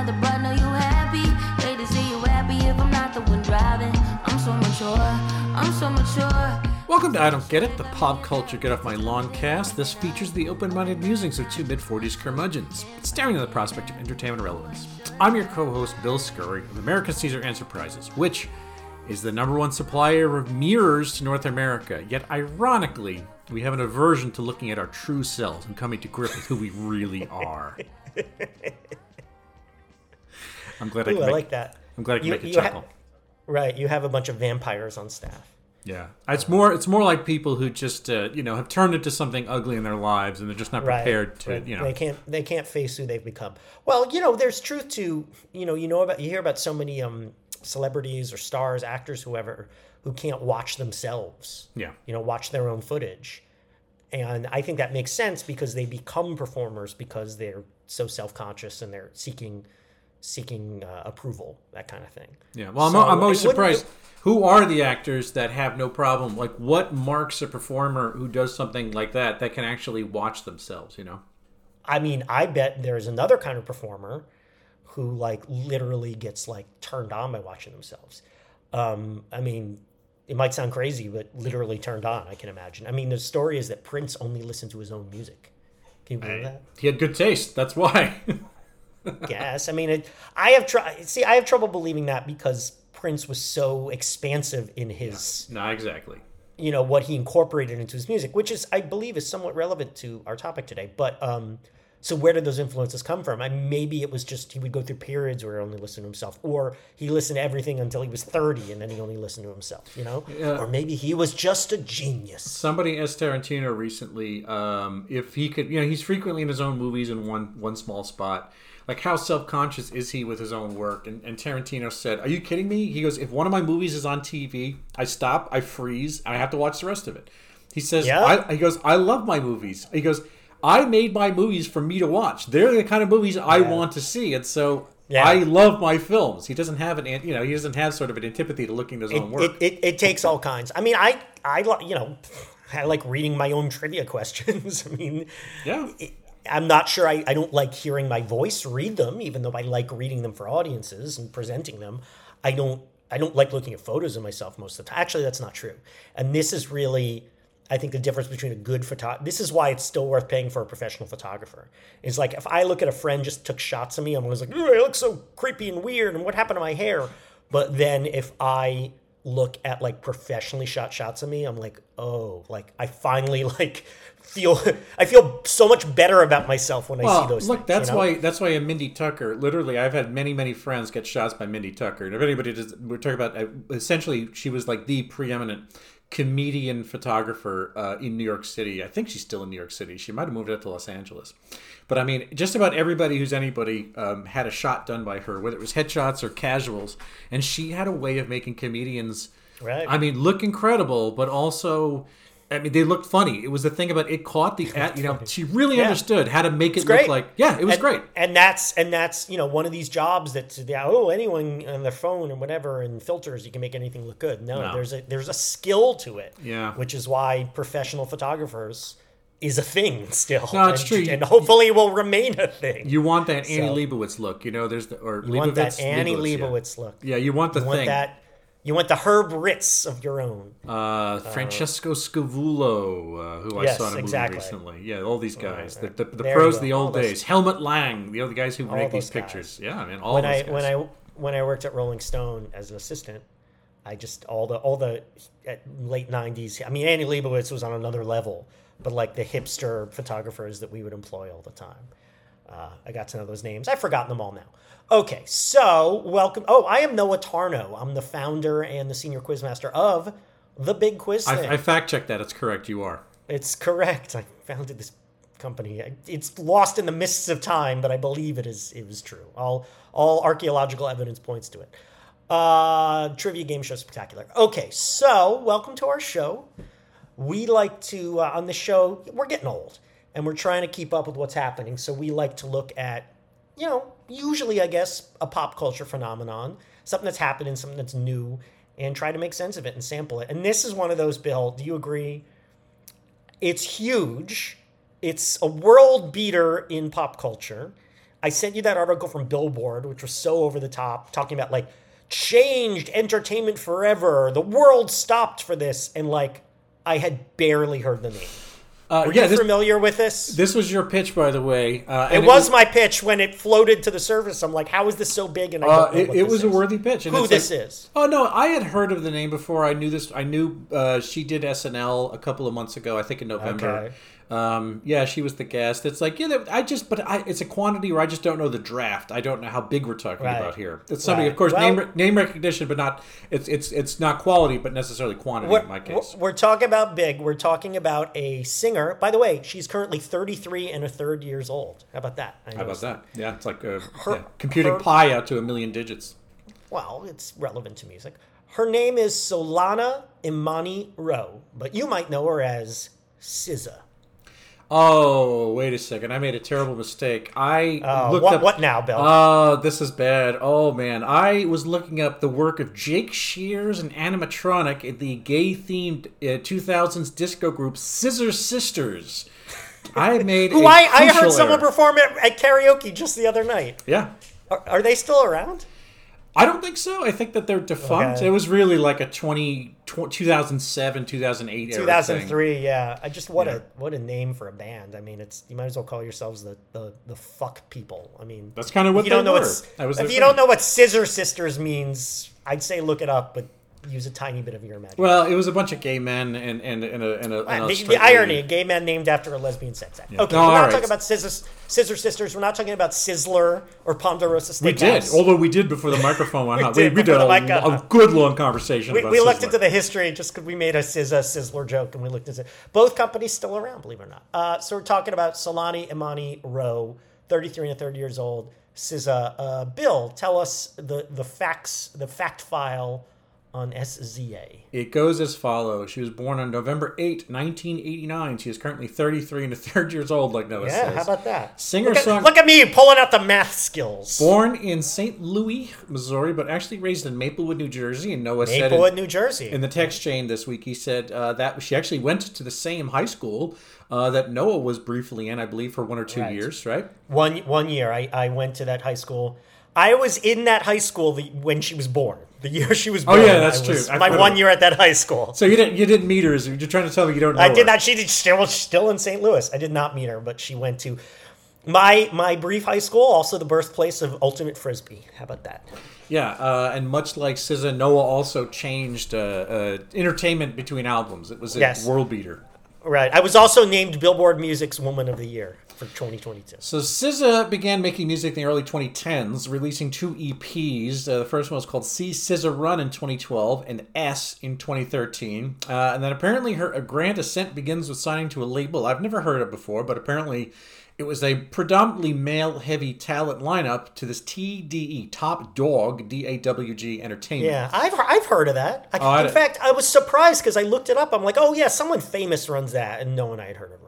another, but know you happy. Hate to see you happy if I'm not the one driving. I'm so mature, I'm so mature. Welcome to I Don't Get It, the pop culture get off my lawn cast. This features the open-minded musings of two mid-40s curmudgeons, staring at the prospect of entertainment relevance. I'm your co-host Bill Scurry of American Caesar Enterprises, which is the number one supplier of mirrors to North America. Yet, ironically, we have an aversion to looking at our true selves and coming to grips with who we really are. I'm glad I Ooh, can I make, like that. I'm glad I can You- make you you ha- chuckle. Right, you have a bunch of vampires on staff. Yeah, it's more it's more like people who just uh, you know have turned into something ugly in their lives and they're just not Right. prepared to right. you know. They can't they can't face who they've become. Well, you know, there's truth to you know you know about you hear about so many um celebrities or stars, actors, whoever who can't watch themselves. Yeah. You know, watch their own footage. And I think that makes sense because they become performers because they're so self-conscious and they're seeking seeking uh, approval, that kind of thing. Yeah, well, I'm, So, I'm always it surprised. Who are the actors that have no problem? Like, what marks a performer who does something like that that can actually watch themselves? You know? I mean, I bet there's another kind of performer who like literally gets like turned on by watching themselves. Um, I mean, it might sound crazy, but literally turned on. I can imagine. I mean, the story is that Prince only listened to his own music. Can you believe that? He had good taste. That's why. Yes. I mean, it, I have tried. See, I have trouble believing that because Prince was so expansive in his no, exactly. you know what he incorporated into his music which is i believe is somewhat relevant to our topic today but um so where did those influences come from I maybe it was just he would go through periods where he only listened to himself or he listened to everything until he was 30 and then he only listened to himself you know Yeah. or maybe he was just a genius Somebody asked Tarantino recently um, if he could. You know, he's frequently in his own movies in one one small spot. Like, how self conscious is he with his own work? And, and Tarantino said, "Are you kidding me?" He goes, "If one of my movies is on TV, I stop, I freeze, and I have to watch the rest of it." He says, Yeah. I, "He goes, I love my movies." He goes, "I made my movies for me to watch. They're the kind of movies I want to see, and so." Yeah. I love my films. He doesn't have an, you know, he doesn't have sort of an antipathy to looking at his own it, work. it, it, it takes all kinds i mean i i you know i like reading my own trivia questions i mean yeah, I'm not sure. I, I don't like hearing my voice read them, even though I like reading them for audiences and presenting them. I don't. I don't like looking at photos of myself most of the time. Actually, that's not true. And this is really, I think, the difference between a good photo. This is why it's still worth paying for a professional photographer. Is like if I look at a friend just took shots of me, I'm always like, "Ooh, I look so creepy and weird, and what happened to my hair? But then if I look at like professionally shot shots of me, I'm like, oh, like I finally like feel I feel so much better about myself when I Well, see those. look, things, that's you know? why that's why a Mindy Tucker. Literally, I've had many many friends get shots by Mindy Tucker. And if anybody does, we're talking about uh, essentially, she was like the preeminent comedian photographer uh, in New York City. I think she's still in New York City. She might have moved out to Los Angeles. But I mean, just about everybody who's anybody um, had a shot done by her, whether it was headshots or casuals, and she had a way of making comedians. Right. I mean, look incredible, but also. I mean, they looked funny. It was the thing about it caught the, at, you know, she really Yeah. understood how to make it great. look like, yeah, it was and, great. And that's and that's you know one of these jobs that yeah, oh anyone on their phone and whatever and filters you can make anything look good. No, No. there's a there's a skill to it. Yeah. which is why professional photographers is a thing still. No, it's and, true. and hopefully will remain a thing. You want that Annie So- Leibovitz look, you know? There's the or You want that Annie Leibovitz, yeah. Look. Yeah, you want the You want thing. that. You want the Herb Ritts of your own. Uh, Francesco Scavullo, uh, who I saw in a movie exactly. recently. Yeah, all these guys, the, the, the pros of the old All those- days. Helmut Lang, the other guys who make these guys. pictures. Yeah, I mean, all when those I guys. when I when I worked at Rolling Stone as an assistant, I just all the all the at late '90s. I mean, Annie Leibovitz was on another level, but like the hipster photographers that we would employ all the time. Uh, I got to know those names. I've forgotten them all now. Okay, so welcome. Oh, I am Noah Tarnow. I'm the founder and the senior quizmaster of the Big Quiz Thing. I, I fact checked that. It's correct. You are. It's correct. I founded this company. It's lost in the mists of time, but I believe it is it was true. All all archaeological evidence points to it. Uh, trivia game show spectacular. Okay, so welcome to our show. We like to uh, on the show. We're getting old, and we're trying to keep up with what's happening. So we like to look at, you know, usually I guess a pop culture phenomenon, something that's happening, something that's new, and try to make sense of it and sample it. And this is one of those. Bill, do you agree? It's huge. It's a world beater in pop culture. I sent you that article from Billboard, which was so over the top, talking about like changed entertainment forever. The world stopped for this, and like I had barely heard the name. Uh, Are yeah, you this, familiar with this? this was your pitch, by the way. Uh, it and was my pitch when it floated to the surface. I'm like, how is this so big? And I Uh, it, it was a worthy pitch. And Who this like- is? Oh no, I had heard of the name before. I knew this. I knew uh, she did SNL a couple of months ago. I think in November. Okay. Um, yeah, she was the guest. It's like yeah, I just but I, it's a quantity where I just don't know the draft. I don't know how big we're talking Right. about here. It's somebody, Right. of course, Well- name name recognition, but not it's it's it's not quality, but necessarily quantity in my case. we're talking about big. We're talking about a singer. By the way, she's currently 33 and a third years old. How about that? How about that? Yeah, it's like uh, Her- yeah, computing her- pi out to a million digits. Well, it's relevant to music. Her name is Solana Imani Rowe, but you might know her as SZA. Oh, wait a second! I made a terrible mistake. I Uh, looked what, up. what now, Bill? Oh, this is bad. Oh man, I was looking up the work of Jake Shears and animatronic in the gay-themed uh, 2000s disco group Scissor Sisters. I made Who a I, I heard crucial someone perform at, at karaoke just the other night. Yeah, Are, are they still around? I don't think so. I think that they're defunct. Okay. It was really like a 20, tw- 2007, 2008 era thing. 2003, yeah. I just what Yeah. a what a name for a band. I mean, it's you might as well call yourselves the the, the fuck people. I mean, That's kind of what you don't they know were. what if you don't know what Scissor Sisters means, I'd say look it up, but use a tiny bit of your imagination. Well, it was a bunch of gay men and and and a, and a, and a the, the irony: lady. a gay man named after a lesbian sex act. Okay, No, we're not right. talking about Scissor, Scissor Sisters. We're not talking about Sizzler or Ponderosa Steakhouse. We did, although we did before the microphone went on. We, did we did a, the mic got a good long conversation We, we looked into the history just because we made a Sizzler joke and we looked into both companies still around, believe it or not. Uh, so we're talking about Solana Imani Rowe, 33 and a third years old. Sizza. Uh, Bill, tell us the, the facts, the fact file on SZA. It goes as follows. She was born on November 8, 1989. She is currently 33 and a third years old, like Noah Yeah, says. how about that? Singer look at, song- look at me pulling out the math skills. Born in St. Louis, Missouri, but actually raised in Maplewood, New Jersey. And Noah said Maplewood, New Jersey. in the text chain this week, he said uh, that she actually went to the same high school uh, that Noah was briefly in, I believe, for one or two Right. years, right? One one year, I, I went to that high school. I was in that high school the, when she was born. The year she was Oh, born. yeah, that's true. I my one year at that high school. So you didn't you didn't meet her. You're trying to tell me you don't know I did her. not. She did still still in St. Louis. I did not meet her, but she went to my my brief high school, also the birthplace of ultimate frisbee. How about that? Yeah, uh, and much like SZA, Noah also changed uh, uh, entertainment between albums. It was a Yes. world beater. Right. I was also named Billboard Music's Woman of the Year for 2022. So SZA began making music in the early 2010s, releasing two EPs. Uh, the first one was called "See SZA Run" in 2012 and "S" in 2013. Uh, and then apparently her a grand ascent begins with signing to a label I've never heard of before, but apparently it was a predominantly male-heavy talent lineup to this TDE Top Dog D A W G Entertainment. Yeah, I've I've heard of that. I, Oh, in don't- fact, I was surprised because I looked it up. I'm like, oh yeah, someone famous runs that, and no one I had heard of.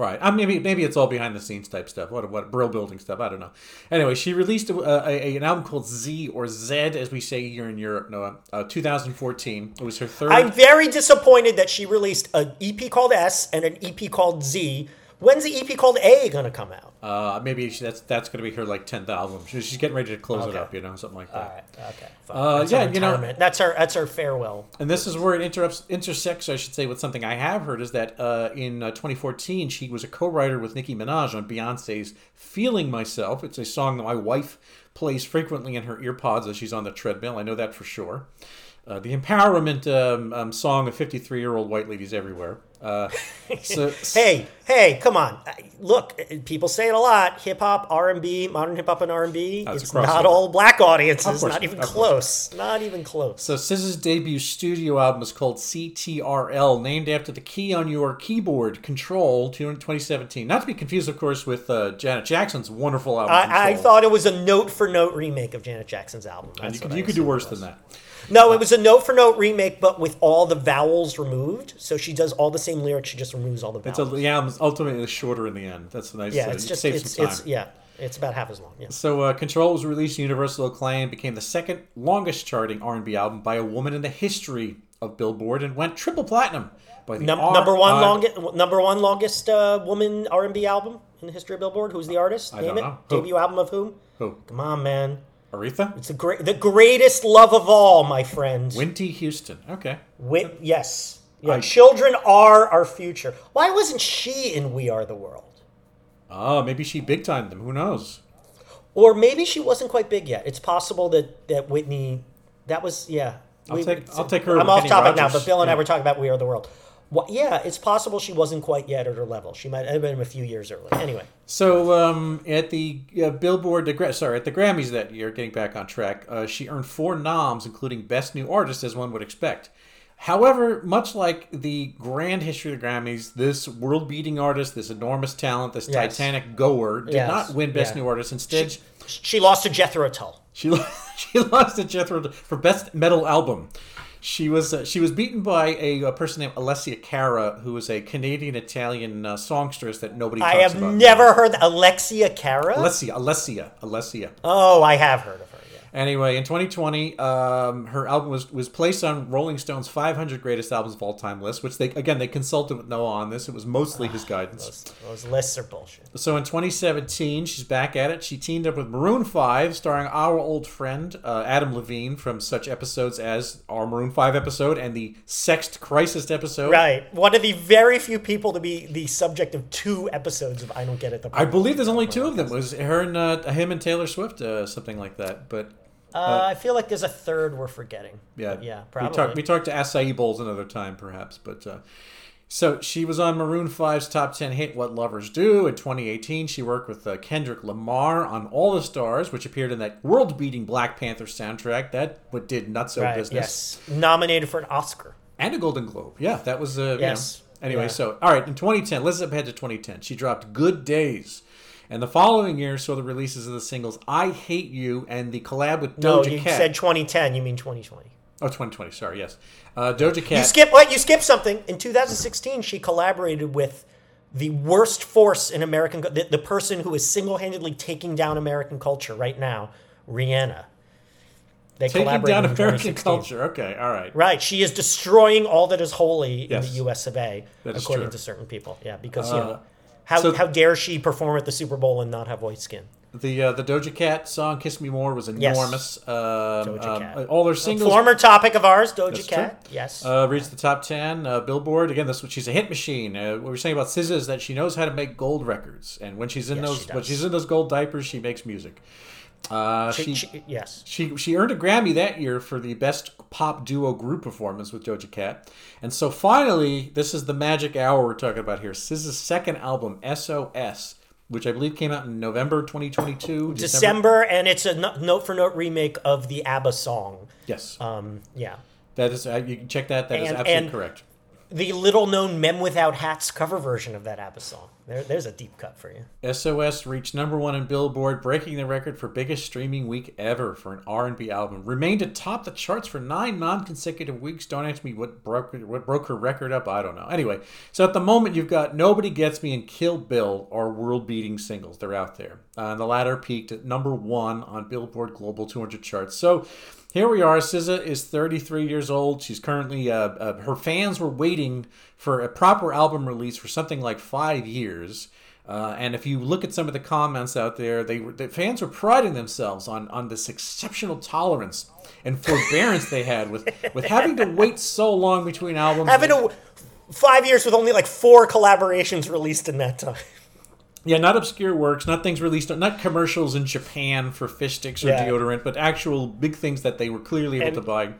Right. I mean, maybe maybe it's all behind the scenes type stuff. What what brill building stuff? I don't know. Anyway, she released a, a, an album called Z or Z as we say here in Europe. Noah, uh, 2014. It was her 3rd I'm very disappointed that she released an EP called S and an EP called Z. When's the EP called A gonna come out? uh, maybe she, that's that's going to be her like 10th album. She- She's getting ready to close it up. You know, something like that. All right. Okay. Fine. Uh, yeah, you know- that's her. That's her farewell. And this is where it interrupts, intersects, I should say, with something I have heard is that uh, in uh, 2014, she was a co writer with Nicki Minaj on Beyonce's Feeling Myself. It's a song that my wife plays frequently in her earpods as she's on the treadmill. I know that for sure. Uh, the empowerment um, um, song of 53 year old white ladies everywhere. Uh, so, Hey, hey, come on! Look, people say it a lot. Hip hop, R and B, modern hip hop and R and B. That's It's not all black audiences. Not even close. Not even close. So SZA's debut studio album is called CTRL, named after the key on your keyboard, Control, 2017. Not to be confused, of course, with uh, Janet Jackson's wonderful album. I, I thought it was a note for note remake of Janet Jackson's album. And you could, you could do worse than that. No, it was a note for note remake, but with all the vowels removed. So she does all the same lyrics. She just removes all the vowels. It's a, album's ultimately shorter in the end. That's the nice. yeah, it's just it's, some time. it's yeah, it's about half as long. Yeah. So, uh, Control was released to universal acclaim, became the second longest charting R&B album by a woman in the history of Billboard, and went triple platinum by the Num- R- number one uh, longest number one longest uh, woman R and B album in the history of Billboard? Who's the artist? I Name it. Debut album of whom? Who? Come on, man. Aretha? It's the great, the greatest love of all, my friend. Whitney Houston. Okay. Wi- yes. Yeah. I- Children are our future. Why wasn't she in We Are the World? Oh, maybe she big timed them. Who knows? Or maybe she wasn't quite big yet. It's possible that that Whitney, that was yeah. I'll take- I'll take her I'm off Kenny topic now, but Bill and I were talking about We Are the World. Well, yeah, it's possible she wasn't quite yet at her level. She might have been a few years early. Anyway, So um, at the uh, Billboard, the sorry, at the Grammys that year, getting back on track, uh, she earned four noms, including Best New Artist, as one would expect. However, much like the grand history of the Grammys, this world-beating artist, this enormous talent, this Yes. Titanic goer, did Yes. not win Best Yeah. New Artist. Instead, she lost to Jethro Tull. She she lost to Jethro for best metal album. She was uh, she was beaten by a, a person named Alessia Cara, who was a Canadian Italian uh, songstress that nobody. I have about. never heard Alexia Cara. Alessia, Alessia, Alessia. oh, I have heard of. Anyway, in 2020, um, her album was was placed on Rolling Stone's 500 greatest albums of all time list, which they again they consulted with Noah on this. It was mostly his guidance. Those, those lists are bullshit. So in 2017, she's back at it. She teamed up with Maroon 5, starring our old friend uh, Adam Levine from such episodes as our Maroon 5 episode and the Sext Crisis episode. Right. One of the very few people to be the subject of two episodes of I Don't Get It. The I believe there's only two of them. It was her and uh, him and Taylor Swift, uh, something like that. But Uh, I feel like there's a third we're forgetting. yeah, But yeah, We talked we talked to Acai Bowles another time, perhaps. But uh, so she was on Maroon 5's top 10 hit "What Lovers Do" in 2018. She worked with uh, Kendrick Lamar on "All the Stars," which appeared in that world-beating Black Panther soundtrack. That what did nutso right. business. Yes. Nominated for an Oscar. and a Golden Globe. Yeah, that was uh, Yes. You know. Anyway, Yeah. so all right, in 2010, let's zip ahead to 2010. She dropped "Good Days," and the following year saw the releases of the singles "I Hate You" and the collab with Doja No, you Cat. said 2010. You mean 2020. oh, 2020. Sorry, yes, uh, Doja Cat. You skip what? You skipped something. In 2016, she collaborated with the worst force in American, the, the person who is single-handedly taking down American culture right now, Rihanna. They Taking down American culture. Okay, all right. Right, she is destroying all that is holy in the U.S. of A. That according to certain people. Yeah, because you Uh, know, how so- how dare she perform at the Super Bowl and not have white skin? The uh, the Doja Cat song "Kiss Me More" was Yes. enormous. Um, Doja um, Cat. all their singles Former topic of ours, Doja That's Cat. true. Yes. uh, reached the top ten. Uh, Billboard again. What she's a hit machine. Uh, what we're saying about SZA is that she knows how to make gold records, and when she's in Yes, those when she's in those gold diapers, she makes music. Uh, She- she, she- yes. She she earned a Grammy that year for the best pop duo group performance with Doja Cat, and so finally, this is the magic hour we're talking about here. SZA's second album, SOS, which I believe came out in November 2022. December, and it's a note for note remake of the ABBA song. Yes, Um, yeah. that is. Uh, you can check that. That is and- absolutely and- correct. The little known Men Without Hats cover version of that ABBA song. There, there's a deep cut for you. SOS reached number one in Billboard, breaking the record for biggest streaming week ever for an R&B album. Remained atop the charts for nine non-consecutive weeks. Don't ask me what broke what broke her record up. I don't know. Anyway, so at the moment you've got "Nobody Gets Me" and "Kill Bill" are world-beating singles. They're out there. Uh, and the latter peaked at number one on Billboard Global 200 charts. So. Here we are. SZA is 33 years old. She's currently, uh, uh, her fans were waiting for a proper album release for something like five years. Uh, and if you look at some of the comments out there, they the fans were priding themselves on on this exceptional tolerance and forbearance they had with with having to wait so long between albums. Having a five years with only like four collaborations released in that time. Yeah, not obscure works, not things released, not commercials in Japan for fish sticks or Yeah. deodorant, but actual big things that they were clearly able And- to buy.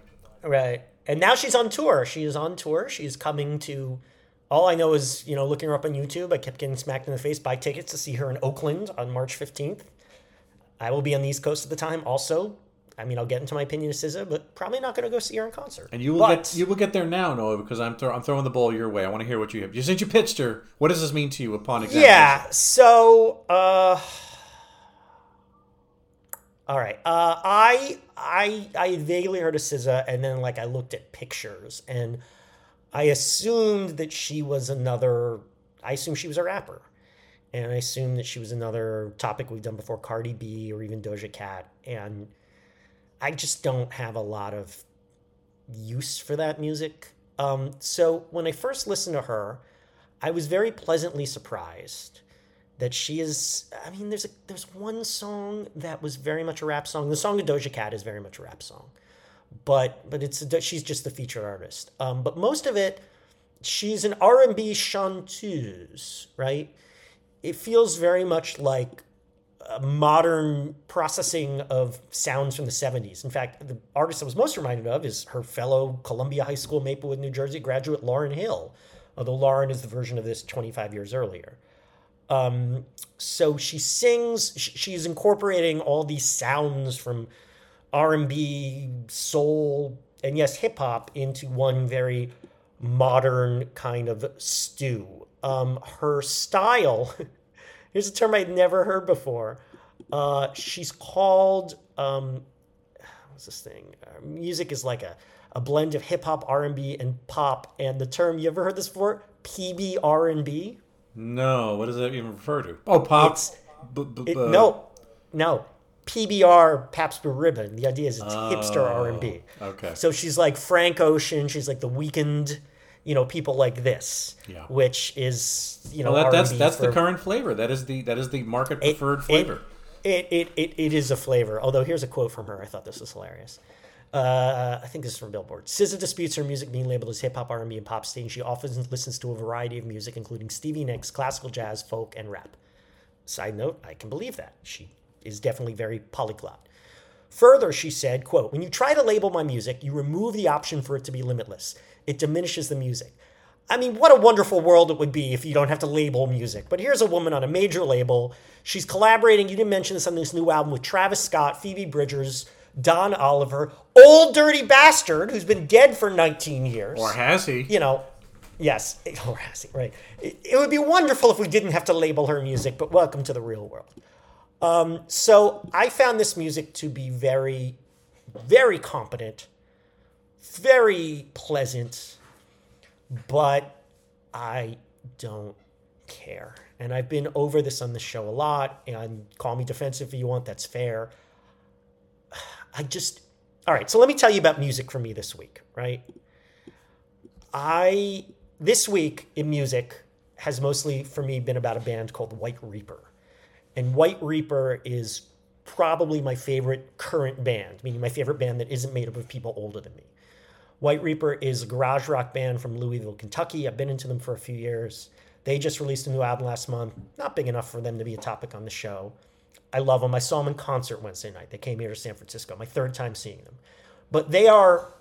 Right. And now she's on tour. She is on tour. She's coming to. All I know is, you know, looking her up on YouTube, I kept getting smacked in the face. Buy tickets to see her in Oakland on March 15th. I will be on the East Coast at the time. Also, I mean, I'll get into my opinion of SZA, but probably not going to go see her in concert. And you will But- get you will get there now, Noah, because I'm throw, I'm throwing the ball your way. I want to hear what you have. You since you pitched her, what does this mean to you upon examination? Yeah. So, uh, all right. Uh, I I I vaguely heard of SZA, and then like I looked at pictures, and I assumed that she was another. I assumed she was a rapper, and I assumed that she was another topic we've done before, Cardi B or even Doja Cat, and I just don't have a lot of use for that music. Um, so when I first listened to her, I was very pleasantly surprised that she is. I mean, there's a there's one song that was very much a rap song. The song of Doja Cat is very much a rap song, but but it's she's just the featured artist. Um, but most of it, she's an R and B chanteuse, right? It feels very much like modern processing of sounds from the 70s. In fact, the artist I was most reminded of is her fellow Columbia High School, Maplewood, New Jersey graduate Lauryn Hill, although Lauryn is the version of this 25 years earlier. Um, so she sings, she's incorporating all these sounds from R&B, soul, and yes, hip hop into one very modern kind of stew. Um, her style Here's a term I'd never heard before. Uh, she's called um, what's this thing? Uh, music is like a, a blend of hip hop, R and B, and pop. And the term you ever heard this before? PB and B. No, what does that even refer to? Oh, pop. B- b- it, no, no. PBR Pabst Blue Ribbon. The idea is it's oh, hipster R and B. Okay. So she's like Frank Ocean. She's like the Weeknd you know people like this, yeah. which is you know well, that, that's that's for, the current flavor. That is the that is the market preferred flavor. It, it, it, it is a flavor. Although here's a quote from her. I thought this was hilarious. Uh, I think this is from Billboard. SZA disputes her music being labeled as hip hop, R&B, and pop stage. She often listens to a variety of music, including Stevie Nicks, classical jazz, folk, and rap. Side note: I can believe that she is definitely very polyglot. Further, she said, quote, when you try to label my music, you remove the option for it to be limitless it diminishes the music. I mean, what a wonderful world it would be if you don't have to label music. But here's a woman on a major label. She's collaborating, you didn't mention this on this new album, with Travis Scott, Phoebe Bridgers, Don Toliver, Old Dirty Bastard, who's been dead for 19 years. Or has he? You know, yes, or has he, right. It, it would be wonderful if we didn't have to label her music, but welcome to the real world. Um, so I found this music to be very, very competent very pleasant, but I don't care. And I've been over this on the show a lot, and call me defensive if you want, that's fair. I just, all right, so let me tell you about music for me this week, right? I, this week in music has mostly for me been about a band called White Reaper. And White Reaper is probably my favorite current band, meaning my favorite band that isn't made up of people older than me. White Reaper is a garage rock band from Louisville, Kentucky. I've been into them for a few years. They just released a new album last month. Not big enough for them to be a topic on the show. I love them. I saw them in concert Wednesday night. They came here to San Francisco, my third time seeing them. But they are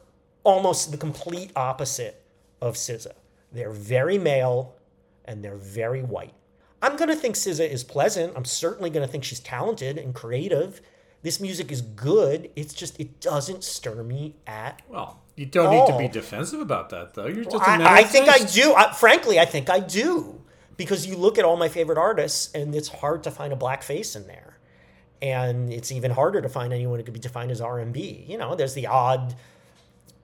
almost the complete opposite of SZA. They're very male and they're very white. I'm going to think SZA is pleasant. I'm certainly going to think she's talented and creative. This music is good. It's just, it doesn't stir me at well you don't all. need to be oh. defensive about that, though. You're just. I, I think I do. I, frankly, I think I do because you look at all my favorite artists, and it's hard to find a black face in there, and it's even harder to find anyone who could be defined as R and B. You know, there's the odd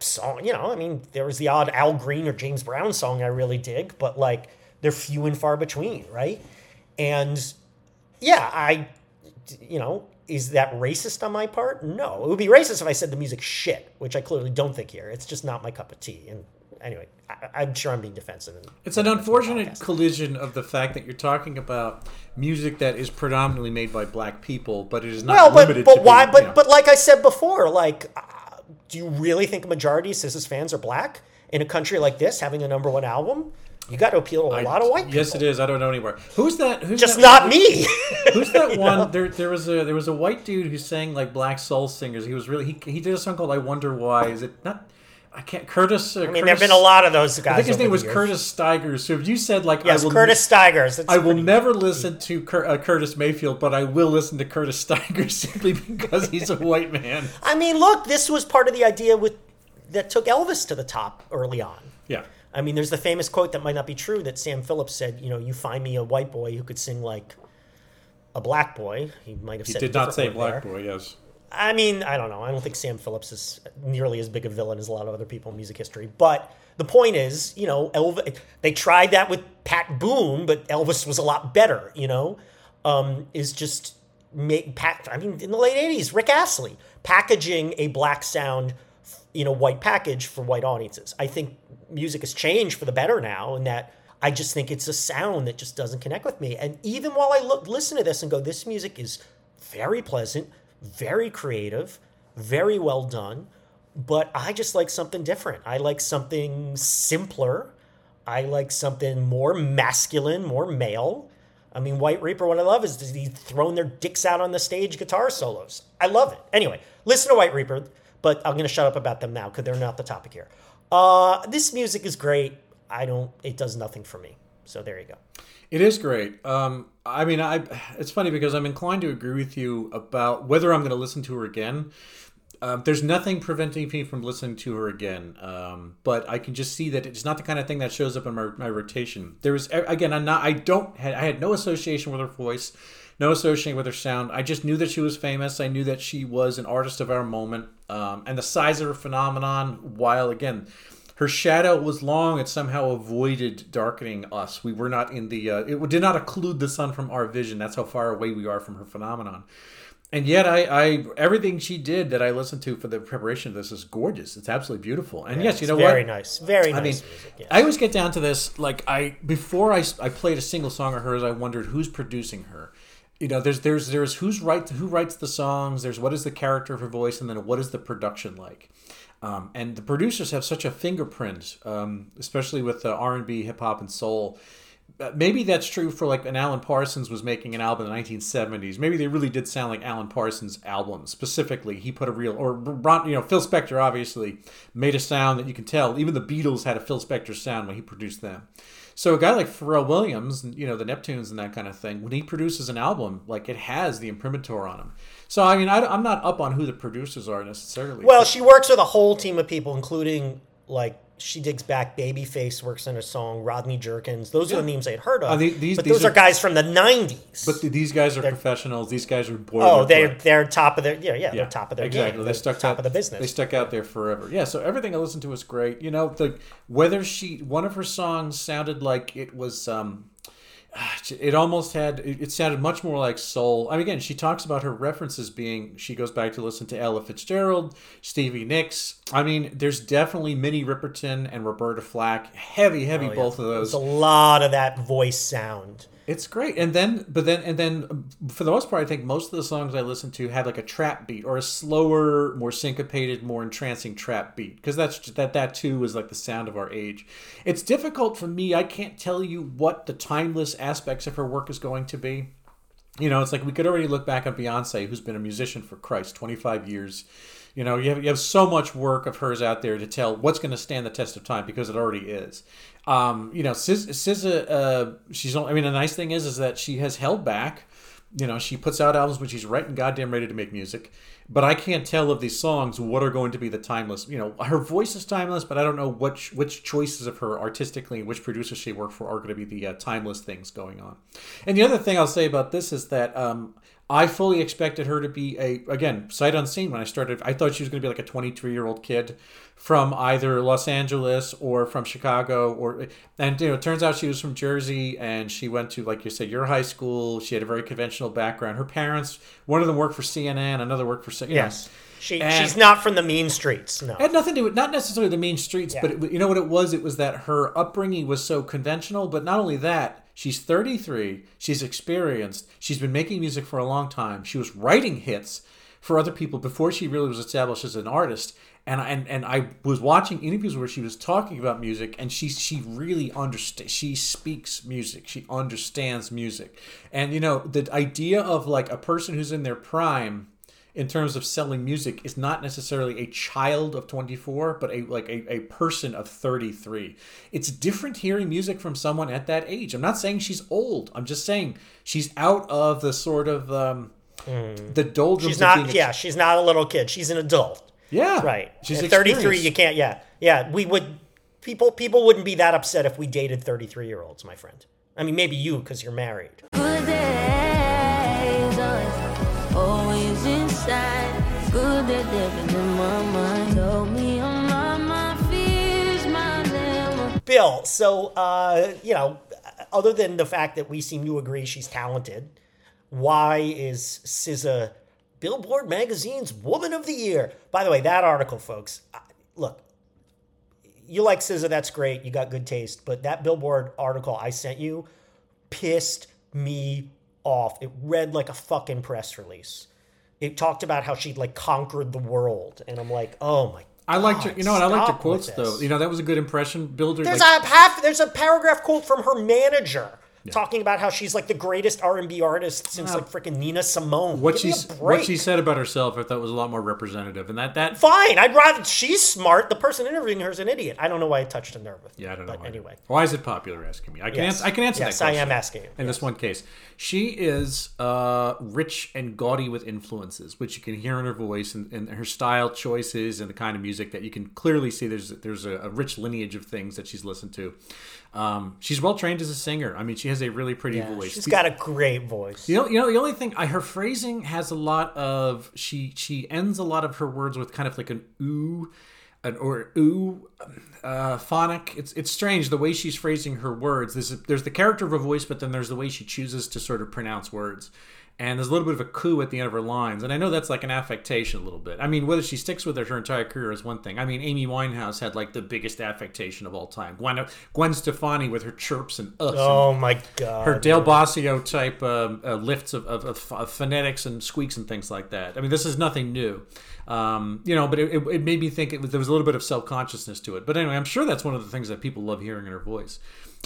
song. You know, I mean, there was the odd Al Green or James Brown song I really dig, but like they're few and far between, right? And yeah, I, you know, is that racist on my part? No. It would be racist if I said the music shit, which I clearly don't think here. It's just not my cup of tea. And anyway, I, am sure I'm being defensive. It's an unfortunate collision of the fact that you're talking about music that is predominantly made by black people, but it is not well, but, limited but why? Being, but you know. but like I said before, like, uh, do you really think a majority of SZA's fans are black in a country like this, having a number one album? You got to appeal to a I, lot of white people. Yes, it is. I don't know anywhere. Who's that? Who's just that, not me? who's that one? Know? There, there was a there was a white dude who sang like black soul singers. He was really he, he did a song called "I Wonder Why." Is it not? I can't. Curtis. Uh, I mean, there've been a lot of those guys. I think his name was years. Curtis Stigers. So if you said like, yes, I will, Curtis Stigers. I will never listen to Cur- uh, Curtis Mayfield, but I will listen to Curtis Stigers simply because he's a white man. I mean, look, this was part of the idea with that took Elvis to the top early on. Yeah. I mean, there's the famous quote that might not be true that Sam Phillips said, you know, you find me a white boy who could sing like a black boy. He might have he said did not say black there. boy, yes. I mean, I don't know. I don't think Sam Phillips is nearly as big a villain as a lot of other people in music history. But the point is, you know, Elvis, they tried that with Pat Boone, but Elvis was a lot better, you know, um, is just make Pat, I mean, in the late 80s, Rick Astley packaging a black sound in a white package for white audiences. I think music has changed for the better now, and that I just think it's a sound that just doesn't connect with me. And even while I look listen to this and go, this music is very pleasant, very creative, very well done, but I just like something different. I like something simpler. I like something more masculine, more male. I mean, White Reaper, what I love is he's throwing their dicks out on the stage guitar solos. I love it. Anyway, listen to White Reaper, but I'm going to shut up about them now because they're not the topic here. Uh, this music is great. I don't, it does nothing for me. So there you go. It is great. Um, I mean, I it's funny because I'm inclined to agree with you about whether I'm going to listen to her again. Um, there's nothing preventing me from listening to her again, um, but I can just see that it's not the kind of thing that shows up in my, my rotation. There was again, I'm not. I don't. I had no association with her voice, no association with her sound. I just knew that she was famous. I knew that she was an artist of our moment, um, and the size of her phenomenon. While again, her shadow was long, it somehow avoided darkening us. We were not in the. Uh, it did not occlude the sun from our vision. That's how far away we are from her phenomenon and yet I, I everything she did that I listened to for the preparation of this is gorgeous. It's absolutely beautiful. And Yeah, yes, you know very what? Very nice, very nice I mean, music. yes. I always get down to this. Like I before I, I played a single song of hers, I wondered who's producing her. You know, there's there's there's who's right who writes the songs. There's what is the character of her voice, and then what is the production like. Um, and the producers have such a fingerprint, um, especially with the R and B, hip hop, and soul. Uh, Maybe that's true for like an Alan Parsons was making an album in the 1970s. Maybe they really did sound like Alan Parsons' album specifically. He put a real or you know Phil Spector obviously made a sound that you can tell. Even the Beatles had a Phil Spector sound when he produced them. So a guy like Pharrell Williams, you know the Neptunes and that kind of thing, when he produces an album, like it has the imprimatur on him. So I mean, I, am not up on who the producers are necessarily. Well, she works with a whole team of people, including like she digs back. Babyface works on a song. Rodney Jerkins. Those are the names I had heard of. Uh, the- these- but these those are, are- guys from the '90s. but th- these guys are professionals. These guys are boilerplate. oh, they're they're top of their yeah yeah, they're top of their exactly. game. They They're stuck top out, of the business. They stuck out there forever. Yeah. So everything I listened to was great. You know, the whether she one of her songs sounded like it was. um it almost had it sounded much more like soul. I mean again she talks about her references being she goes back to listen to ella fitzgerald stevie nicks. I mean there's definitely minnie riperton and roberta flack heavy heavy oh, both of those. There's a lot of that voice sound. It's great, and then but then and then um, for the most part, I think most of the songs I listen to had like a trap beat or a slower, more syncopated, more entrancing trap beat because that's that that too is like the sound of our age. It's difficult for me. I can't tell you what the timeless aspects of her work is going to be. You know, it's like we could already look back on Beyonce, who's been a musician for Christ, 25 years. You know, you have, you have so much work of hers out there to tell what's going to stand the test of time because it already is. Um, you know, SZA, uh, she's, only, I mean, the nice thing is, is that she has held back. You know, she puts out albums when she's right and goddamn ready to make music. But I can't tell of these songs what are going to be the timeless. You know, her voice is timeless, but I don't know which which choices of her artistically which producers she worked for are going to be the uh, timeless things going on. And the other thing I'll say about this is that um, I fully expected her to be a again sight unseen when I started. I thought she was going to be like a 23 year old kid from either Los Angeles or from Chicago or and you know it turns out she was from Jersey and she went to like you said your high school. She had a very conventional background. Her parents, one of them worked for CNN, another worked for you know, Yes, she And- she's not from the mean streets. No, had nothing to do with not necessarily the mean streets, but it, you know what it was. It was that her upbringing was so conventional. But not only that, she's 33. She's experienced. She's been making music for a long time. She was writing hits for other people before she really was established as an artist. And I- and and I was watching interviews where she was talking about music, and she she really understands. She speaks music. She understands music, and you know the idea of like a person who's in their prime in terms of selling music is not necessarily a child of 24 but a like a, a person of 33 it's different hearing music from someone at that age i'm not saying she's old i'm just saying she's out of the sort of um, the doldrums she's of not. yeah, she's not a little kid. She's an adult. yeah Right. she's At 33, you can't. Yeah, yeah. We would people people wouldn't be that upset if we dated 33 year olds, my friend. I mean, maybe you because you're married. Inside. Good in my mind. Told me I'm not my fears, my. Bill, so uh, you know, other than the fact that we seem to agree she's talented, why is SZA Billboard Magazine's Woman of the Year? By the way, that article, folks, look, you like SZA, that's great. You got good taste. But that Billboard article I sent you pissed me off. It read like a fucking press release. It talked about how she'd like conquered the world. And I'm like, oh my I liked her. You know what? I liked her quotes though. You know that was a good impression builder. There's like- a half. There's a paragraph quote from her manager talking about how she's like the greatest R and B artist since like freaking Nina Simone. what she what she said about herself, I thought was a lot more representative, and that that Fine, I'd rather she's smart. The person interviewing her is an idiot. I don't know why I touched a nerve with. yeah, I don't know. But why. anyway, why is it popular? Asking me, I can Yes. answer. I can answer Yes, that. I am asking you. In this one case, she is uh, rich and gaudy with influences, which you can hear in her voice and, and her style choices and the kind of music that you can clearly see. There's there's a, a rich lineage of things that she's listened to. Um, she's well trained as a singer. I mean, she has a really pretty voice. she's got a great voice. You know, you know, the only thing, I, her phrasing has a lot of she she ends a lot of her words with kind of like an ooh, an or ooh, uh, phonic. It's it's strange the way she's phrasing her words. There's there's the character of her voice, but then there's the way she chooses to sort of pronounce words. And there's a little bit of a coup at the end of her lines, and I know that's like an affectation a little bit. I mean, whether she sticks with it her entire career is one thing. I mean, Amy Winehouse had like the biggest affectation of all time. Gwen Gwen Stefani with her chirps and and Oh my god. her Dale Bozzio type um, uh, lifts of, of, of, phonetics and squeaks and things like that. I mean, this is nothing new, um, you know. But it, it, it made me think it was, there was a little bit of self consciousness to it. But anyway, I'm sure that's one of the things that people love hearing in her voice.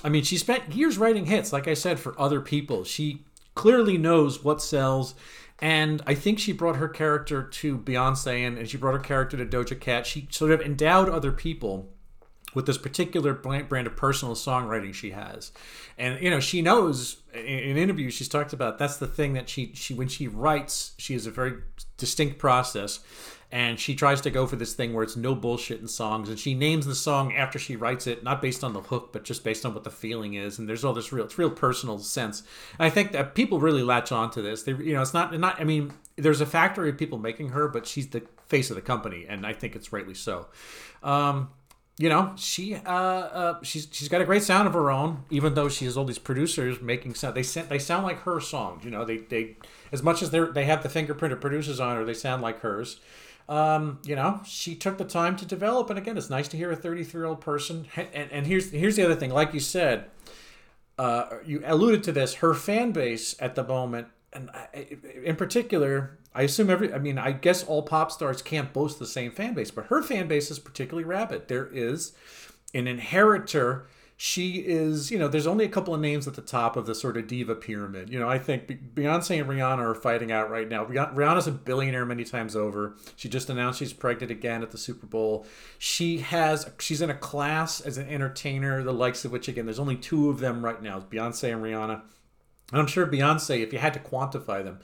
I mean, she spent years writing hits, like I said, for other people. She clearly knows what sells. And I think she brought her character to Beyonce and, and she brought her character to Doja Cat. She sort of endowed other people with this particular brand of personal songwriting she has and you know she knows in, in interviews she's talked about that's the thing that she she when she writes she has a very distinct process and she tries to go for this thing where it's no bullshit in songs and she names the song after she writes it not based on the hook but just based on what the feeling is and there's all this real it's real personal sense and i think that people really latch on to this they you know it's not not i mean there's a factory of people making her but she's the face of the company and i think it's rightly so um you know, she uh, uh she's she's got a great sound of her own. Even though she has all these producers making sound, they sound they sound like her songs. You know, they they as much as they they have the fingerprint of producers on her, they sound like hers. Um, you know, she took the time to develop, and again, it's nice to hear a 33 year old person. And, and here's here's the other thing, like you said, uh, you alluded to this. Her fan base at the moment, and I- in particular, I assume every. I mean, I guess all pop stars can't boast the same fan base, but her fan base is particularly rabid. There is an inheritor. She is, you know, there's only a couple of names at the top of the sort of diva pyramid. You know, I think Beyonce and Rihanna are fighting out right now. Rihanna's a billionaire many times over. She just announced she's pregnant again at the Super Bowl. She has, she's in a class as an entertainer, the likes of which, again, there's only two of them right now Beyonce and Rihanna. And I'm sure Beyonce, if you had to quantify them,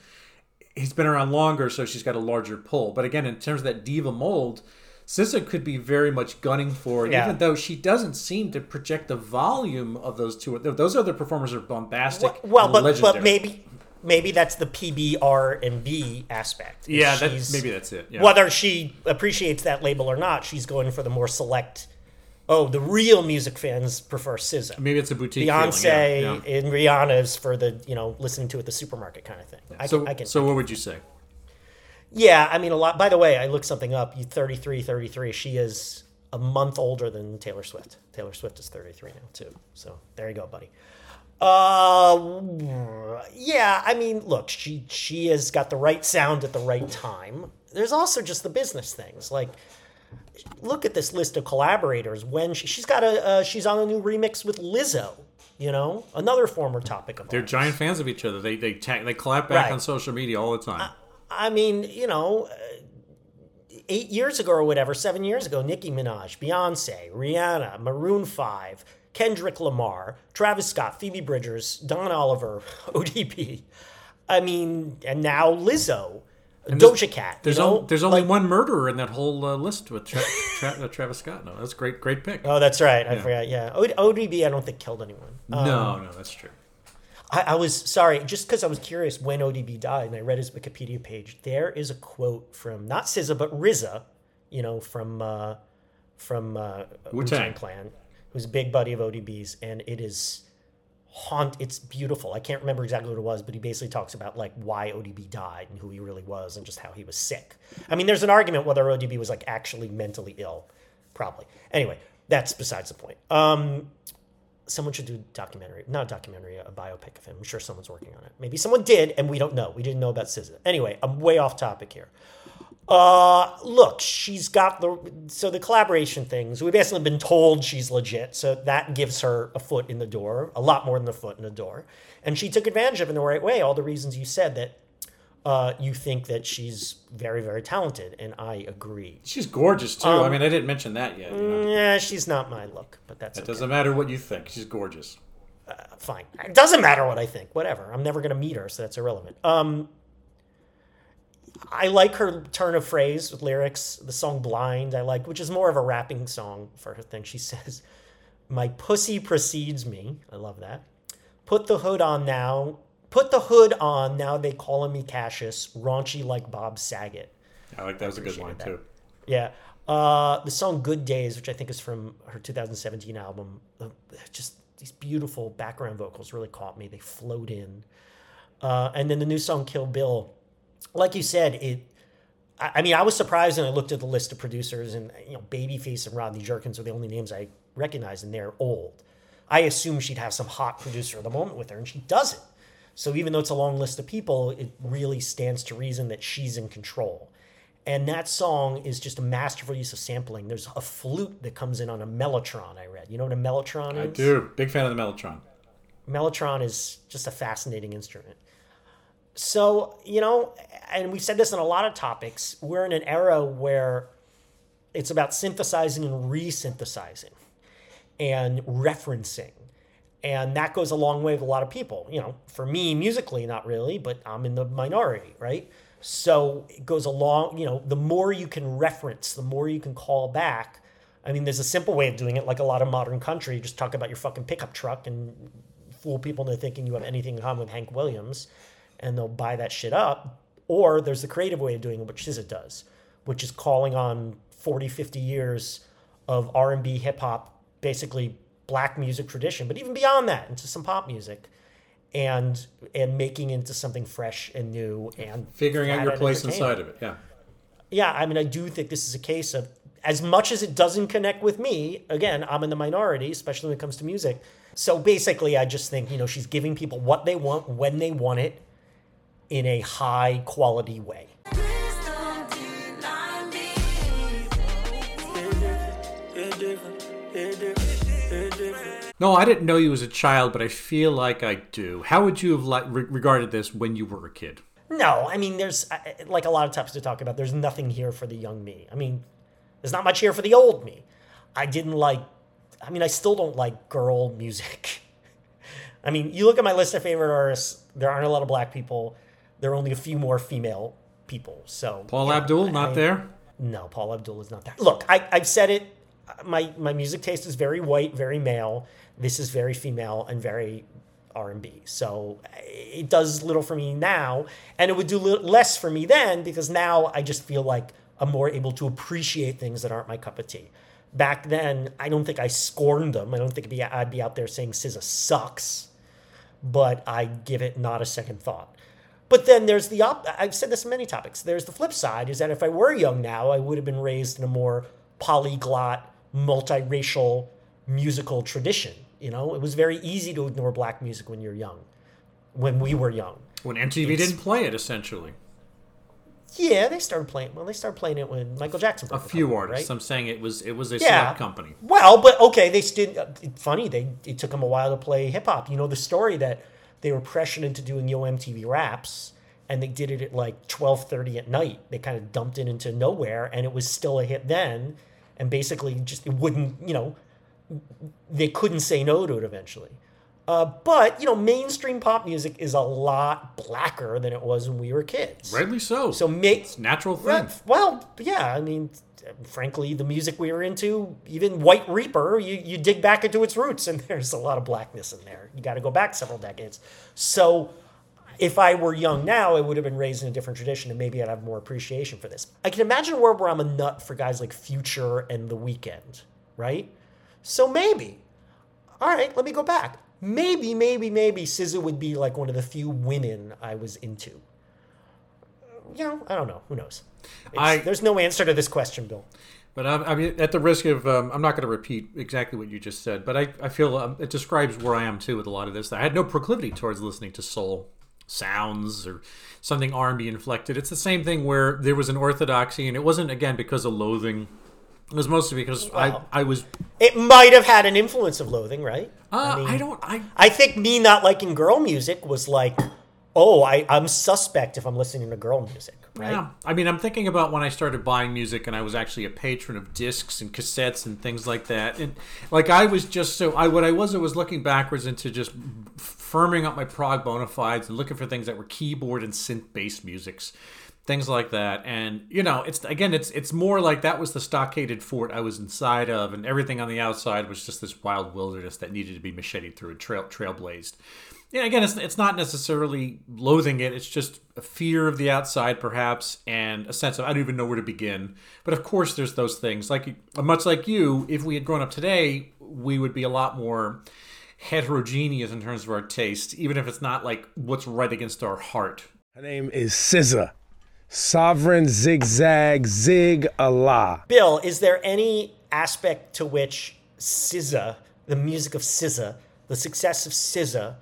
he's been around longer, so she's got a larger pull. But again, in terms of that diva mold, SZA could be very much gunning for it, Yeah. even though she doesn't seem to project the volume of those two. Those other performers are bombastic. well, and but but maybe maybe that's the PBR and B aspect. yeah, maybe that's it. Yeah. whether she appreciates that label or not, she's going for the more select. Oh, the real music fans prefer SZA. maybe it's a boutique. Beyonce feeling, yeah, yeah. and Rihanna's for the you know listening to at the supermarket kind of thing. I So, can, I can, so what would you say? Yeah, I mean a lot. By the way, I looked something up. You 33, 33. She is a month older than Taylor Swift. Taylor Swift is 33 now too. So there you go, buddy. Uh, yeah, I mean, look, she she has got the right sound at the right time. There's also just the business things, like look at this list of collaborators. When she, she's got a uh, she's on a new remix with Lizzo. You know, another former topic of They're ours. giant fans of each other. They they ta- they clap back Right. on social media all the time. I mean, you know, uh, eight years ago or whatever, seven years ago, Nicki Minaj, Beyonce, Rihanna, Maroon 5, Kendrick Lamar, Travis Scott, Phoebe Bridgers, Don Toliver, ODB. I mean, and now Lizzo, Doja Cat. there's you know? on- there's only Like- one murderer in that whole uh, list with Tra- Tra- uh, Travis Scott. No, that's a great great pick. Oh, that's right. I forgot. Yeah. O- ODB, I don't think killed anyone. Uh, no, no, that's true. I, I was sorry, just because I was curious when ODB died, and I read his Wikipedia page. There is a quote from not SZA but RZA, you know, from uh, from uh, Wu Tang Clan, who's a big buddy of ODB's, and it is haunt. It's beautiful. I can't remember exactly what it was, but he basically talks about like why ODB died and who he really was, and just how he was sick. I mean, there's an argument whether ODB was like actually mentally ill, probably. Anyway, that's besides the point. Um, someone should do documentary, not a documentary, a biopic of him. I'm sure someone's working on it. Maybe someone did, and we don't know. We didn't know about SZA. Anyway, I'm way off topic here. Uh, look, she's got the so the collaboration things. We've basically been told she's legit, so that gives her a foot in the door, a lot more than a foot in the door, and she took advantage of it in the right way. All the reasons you said that uh, you think that she's very, very talented, and I agree. She's gorgeous too. I mean, I didn't mention that yet. You know? Yeah, she's not my look, but that's It okay. doesn't matter what you think. She's gorgeous. fine. It doesn't matter what I think. Whatever. I'm never going to meet her, so that's irrelevant. Um, I like her turn of phrase with lyrics. The song "Blind" I like, which is more of a rapping song for her thing. She says, "My pussy precedes me." I love that. Put the hood on now. Put the hood on now. They calling me Cassius, raunchy like Bob Saget. I like that was a good line appreciate too. Yeah. Uh, the song Good Days, which I think is from her 2017 album, uh, just these beautiful background vocals really caught me. They flowed in. Uh, and then the new song Kill Bill, like you said, it. I I mean, I was surprised when I looked at the list of producers, and you know, Babyface and Rodney Jerkins are the only names I recognize, and they're old. I assumed she'd have some hot producer of the moment with her, and she doesn't. So even though it's a long list of people, it really stands to reason that she's in control. And that song is just a masterful use of sampling. There's a flute that comes in on a mellotron. I read. You know what a mellotron is? I do. Big fan of the Mellotron. Mellotron is just a fascinating instrument. So, you know, and we've said this in a lot of topics, we're in an era where it's about synthesizing and resynthesizing and referencing. And that goes a long way with a lot of people. You know, for me, musically, not really, but I'm in the minority, right? So it goes along, you know, the more you can reference, the more you can call back. I mean, there's a simple way of doing it, like a lot of modern country. You just talk about your fucking pickup truck and fool people into thinking you have anything in common with Hank Williams, and they'll buy that shit up. Or there's the creative way of doing it, which SZA does, which is calling on 40, 50 years of R&B, hip hop, basically black music tradition, but even beyond that, into some pop music, and and making into something fresh and new and Figuring out your place inside of it. Yeah. yeah, I mean, I do think this is a case of as much as it doesn't connect with me, again, I'm in the minority, especially when it comes to music. So basically, I just think, you know, she's giving people what they want when they want it in a high quality way. No, I didn't know you as a child, but I feel like I do. How would you have li- re- regarded this when you were a kid? No, I mean, there's I- I- like a lot of topics to talk about. There's nothing here for the young me. I mean, there's not much here for the old me. I didn't like, I mean, I still don't like girl music. I mean, you look at my list of favorite artists, there aren't a lot of black people. There are only a few more female people. So Paul know, Abdul, not I- there? No, Paula Abdul is not there. Look, I, I've said it. My my music taste is very white, very male. This is very female and very R and B. So eh, it does little for me now, and it would do less for me then because now I just feel like I'm more able to appreciate things that aren't my cup of tea. Back then, I don't think I scorned them. I don't think be, I'd be out there saying SZA sucks, but I give it not a second thought. But then there's the op. I've said this in many topics. There's the flip side: is that if I were young now, I would have been raised in a more polyglot, multiracial musical tradition. You know, it was very easy to ignore black music when you're young. When we were young, When MTV It's- didn't play it, essentially. yeah, they started playing. Well, they started playing it when Michael Jackson. A few cover, artists. right? I'm saying it was it was a Yeah. select company. Well, but okay, they still. uh, Funny, they it took them a while to play hip hop. You know the story that they were pressured into doing Yo MTV Raps, and they did it at like twelve thirty at night. They kind of dumped it into nowhere, and it was still a hit then. And basically, just it wouldn't. You know, they couldn't say no to it eventually. Uh, but you know, mainstream pop music is a lot blacker than it was when we were kids. Rightly so. So make natural thing. Right. Well, yeah. I mean, frankly, the music we were into, even White Reaper, you, you dig back into its roots, and there's a lot of blackness in there. You got to go back several decades. So, if I were young now, I would have been raised in a different tradition, and maybe I'd have more appreciation for this. I can imagine a world where I'm a nut for guys like Future and The Weeknd, right? So maybe. All right, let me go back. Maybe, maybe, maybe SZA would be like one of the few women I was into. You know, I don't know. Who knows? I- there's no answer to this question, Bill. But I, I mean, at the risk of, um, I'm not going to repeat exactly what you just said, but I, I feel um, it describes where I am too with a lot of this. I had no proclivity towards listening to soul sounds or something R&B inflected. It's the same thing where there was an orthodoxy, and it wasn't again because of loathing. It was mostly because Wow. I, I was. It might have had an influence of loathing, right? Uh, I, don't. I I think me not liking girl music was like, oh, I, I'm suspect if I'm listening to girl music, right? Yeah, I mean, I'm thinking about when I started buying music, and I was actually a patron of discs and cassettes and things like that. And like, I was just so I what I was, I was looking backwards into just firming up my prog bona fides and looking for things that were keyboard and synth based musics, things like that. And you know, it's again, it's it's more like that was the stockaded fort I was inside of, and everything on the outside was just this wild wilderness that needed to be macheted through and trail trailblazed yeah, again, it's, it's not necessarily loathing it. It's just a fear of the outside, perhaps, and a sense of I don't even know where to begin. But of course, there's those things. Like much like you, if we had grown up today, we would be a lot more heterogeneous in terms of our taste, even if it's not like what's right against our heart. Her name is SZA. Sovereign Zigzag Zig Allah. Bill, is there any aspect to which SZA, the music of SZA, the success of SZA,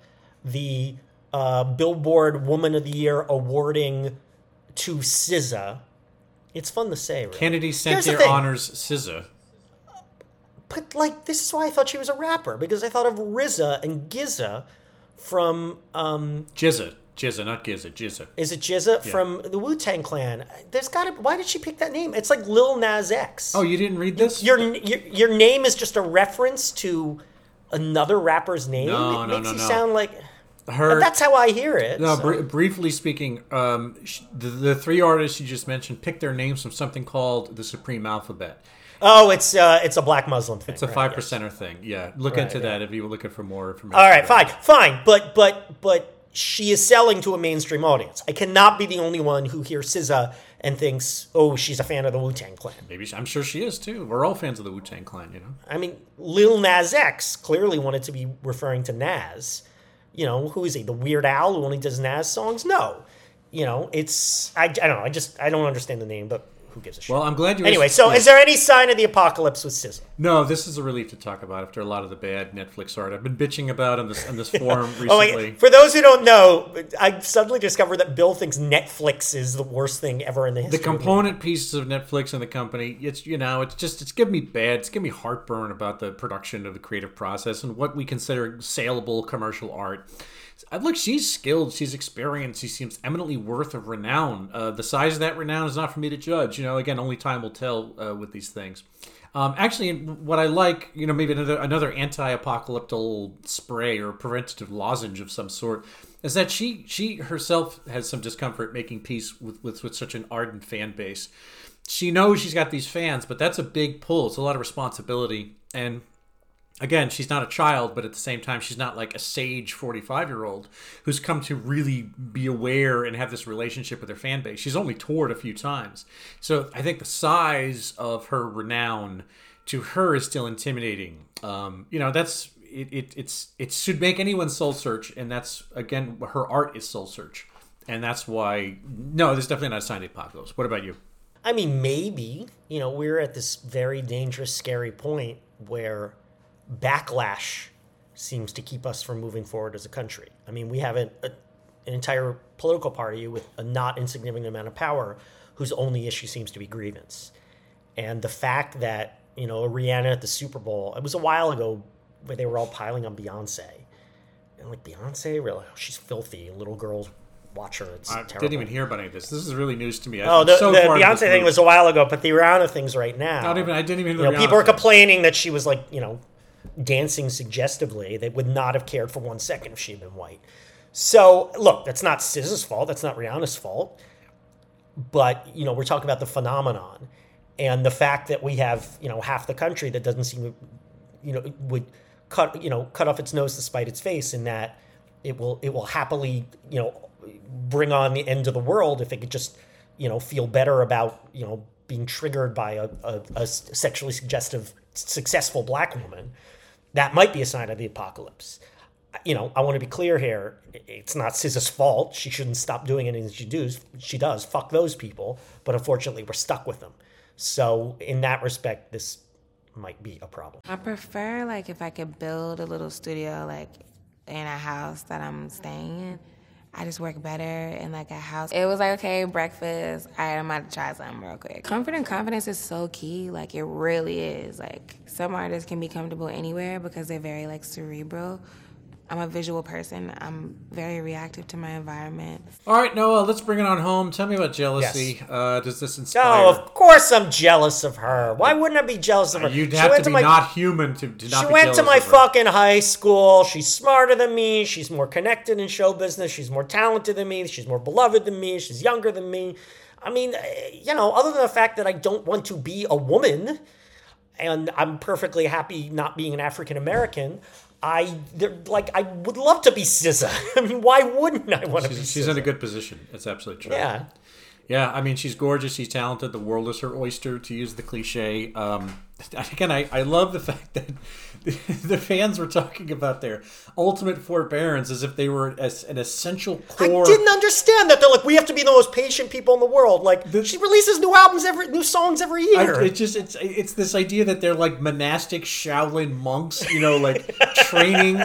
the uh, Billboard Woman of the Year awarding to SZA, it's fun to say, right? Kennedy Here's sent the your honors SZA. But like, this is why I thought she was a rapper because I thought of RZA and Gizza from um, Jizza. Jizza, not Gizza. Jizza. is it Jizza from the Wu Tang Clan? There's got to. Why did she pick that name? It's like Lil Nas X. Oh, you didn't read this? your your your name is just a reference to another rapper's name. No, it no, makes no, you no. sound like. Her. That's how I hear it. No, so- br- briefly speaking, um, sh- the, the three artists you just mentioned picked their names from something called the Supreme Alphabet. Oh, it's uh, it's a black Muslim thing. It's a right, five yes. percenter thing. Yeah, look Right, into yeah. that if you were looking for more information. All right, fine, fine, but but but she is selling to a mainstream audience. I cannot be the only one who hears SZA and thinks, oh, she's a fan of the Wu Tang Clan. Maybe she, I'm sure she is too. We're all fans of the Wu Tang Clan, you know. I mean, Lil Nas X clearly wanted to be referring to Nas. You know, who is he? The Weird Al who only does Nas songs? No. You know, it's I, I don't know. I just I don't understand the name, but who gives a shit? Well, I'm glad you. anyway, so yeah. is there any sign of the apocalypse with SZA? no, this is a relief to talk about after a lot of the bad Netflix art I've been bitching about on this on this forum oh recently. Oh, wait. For those who don't know, I suddenly discovered that Bill thinks Netflix is the worst thing ever in the the history. of component pieces of Netflix and the company, it's you know, it's just it's giving me bad, it's giving me heartburn about the production of the creative process and what we consider saleable commercial art. Look, she's skilled, she's experienced, she seems eminently worth of renown. Uh, the size of that renown is not for me to judge. You know, again, only time will tell uh, with these things. Um, actually, what I like, you know, maybe another another anti-apocalyptic spray or preventative lozenge of some sort, is that she she herself has some discomfort making peace with, with with such an ardent fan base. She knows she's got these fans, but that's a big pull. It's a lot of responsibility, and again, she's not a child, but at the same time, she's not like a sage 45 year old who's come to really be aware and have this relationship with her fan base. She's only toured a few times. So I think the size of her renown to her is still intimidating. Um, you know, that's. It, it it's it should make anyone soul search, and that's again her art is soul search, and that's why no, this is definitely not a sign of the apocalypse. What about you? I mean, maybe, you know, we're at this very dangerous, scary point where backlash seems to keep us from moving forward as a country. I mean, we have an, a, an entire political party with a not insignificant amount of power whose only issue seems to be grievance. And the fact that, you know, Rihanna at the Super Bowl, it was a while ago where they were all piling on Beyonce. And like, Beyonce, really, oh, she's filthy. Little girls watch her. It's I terrible. didn't even hear about any of this. This is really news to me. Oh, I'm the, so the Beyonce thing was a while ago, but the Rihanna thing's right now. Not even. I didn't even. know, people are complaining that she was like, you know, dancing suggestively. They would not have cared for one second if she had been white. So, look, that's not SZA's fault. That's not Rihanna's fault. But, you know, we're talking about the phenomenon. And the fact that we have, you know, half the country that doesn't seem, you know, would cut, you know, cut off its nose to spite its face in that it will, it will happily, you know, bring on the end of the world if it could just, you know, feel better about, you know, being triggered by a, a, a sexually suggestive, successful black woman. That might be a sign of the apocalypse you know, I want to be clear here. It's not SZA's fault. She shouldn't stop doing anything she does. She does. Fuck those people. But unfortunately, we're stuck with them. So in that respect, this might be a problem. I prefer like if I could build a little studio like in a house that I'm staying in. I just work better in like a house. It was like, okay, breakfast. All right, I'm about to try something real quick. Comfort and confidence is so key. Like it really is. Like some artists can be comfortable anywhere because they're very like cerebral. I'm a visual person. I'm very reactive to my environment. All right, Noah, let's bring it on home. Tell me about jealousy. Uh, does this inspire? Oh, of course I'm jealous of her. Why wouldn't I be jealous of her? You'd She have went to be my- not human to, to not She went to my fucking high school. She's smarter than me. She's more connected in show business. She's more talented than me. She's more beloved than me. She's younger than me. I mean, eh, you know, other than the fact that I don't want to be a woman and I'm perfectly happy not being an African American, I like I would love to be SZA. I mean, why wouldn't I want to be She's, SZA? in a good position. It's absolutely true. yeah. Yeah, I mean, she's gorgeous. She's talented. The world is her oyster, to use the cliche. Um, again, I, I love the fact that the fans were talking about their ultimate forbearance as if they were as an essential core. I didn't understand that. They're like, we have to be the most patient people in the world. Like, she releases new albums every, new songs every year. I- It's just it's it's this idea that they're like monastic Shaolin monks, you know, like training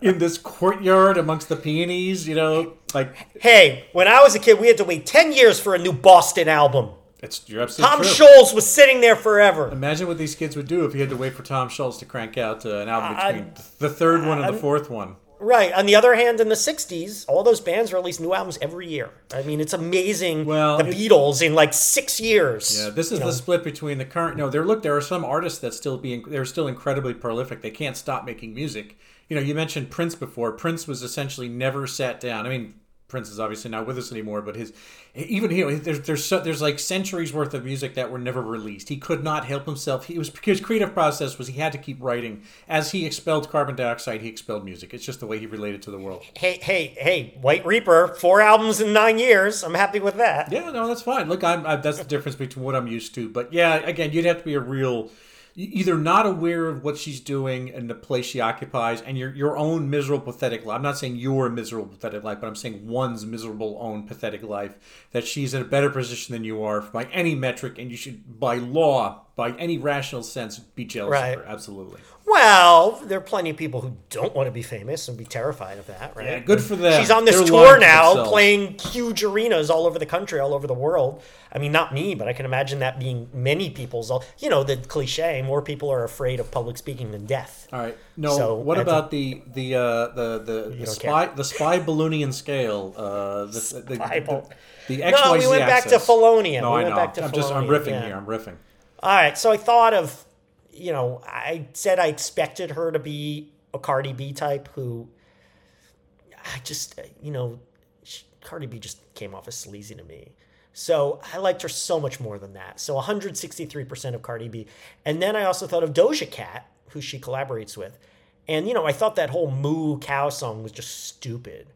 in this courtyard amongst the peonies, you know, like Hey, when I was a kid, we had to wait 10 years for a new Boston album. It's you're absolutely Tom true. Was sitting there forever. Imagine what these kids would do if you had to wait for Tom Scholz to crank out uh, an album I- between the third one and the fourth one. Right. On the other hand, in the 60s, all those bands released new albums every year. I mean, it's amazing. Well, the Beatles in like six years. Yeah, this is you know. the split between the current. No, there. Look, there are some artists that still being. They're still incredibly prolific. They can't stop making music. You know, you mentioned Prince before. Prince was essentially never sat down. I mean, Prince is obviously not with us anymore, but his even you know there's there's so, there's like centuries worth of music that were never released. He could not help himself. He was his creative process was he had to keep writing. As he expelled carbon dioxide, he expelled music. It's just the way he related to the world. Hey, hey, hey, White Reaper, four albums in nine years. I'm happy with that. Yeah, no, that's fine. Look, I'm, I, that's the difference between what I'm used to. But yeah, again, you'd have to be a real, either not aware of what she's doing and the place she occupies, and your your own miserable, pathetic life. I'm not saying your miserable, pathetic life, but I'm saying one's miserable, own pathetic life. That she's in a better position than you are by any metric, and you should, by law, by any rational sense, be jealous Right. of her. Absolutely. Well, there are plenty of people who don't want to be famous and be terrified of that, right? Yeah, good for them. She's on this They're tour now, playing huge arenas all over the country, all over the world. I mean, not me, but I can imagine that being many people's. You know, the cliche: more people are afraid of public speaking than death. All right. No. So, what about the the uh, the the, the spy the spy ballooning scale? Uh, the, the, Spy the, ball- the, No, XYZ we went back to axis. Felonian. No, We I went know. back to I'm just I'm riffing yeah. here. I'm riffing. All right, so I thought of, you know, I said I expected her to be a Cardi B type who, I just, you know, sh Cardi B just came off as sleazy to me. So I liked her so much more than that. So 163% of Cardi B. And then I also thought of Doja Cat, who she collaborates with. And, you know, I thought that whole Moo Cow song was just stupid.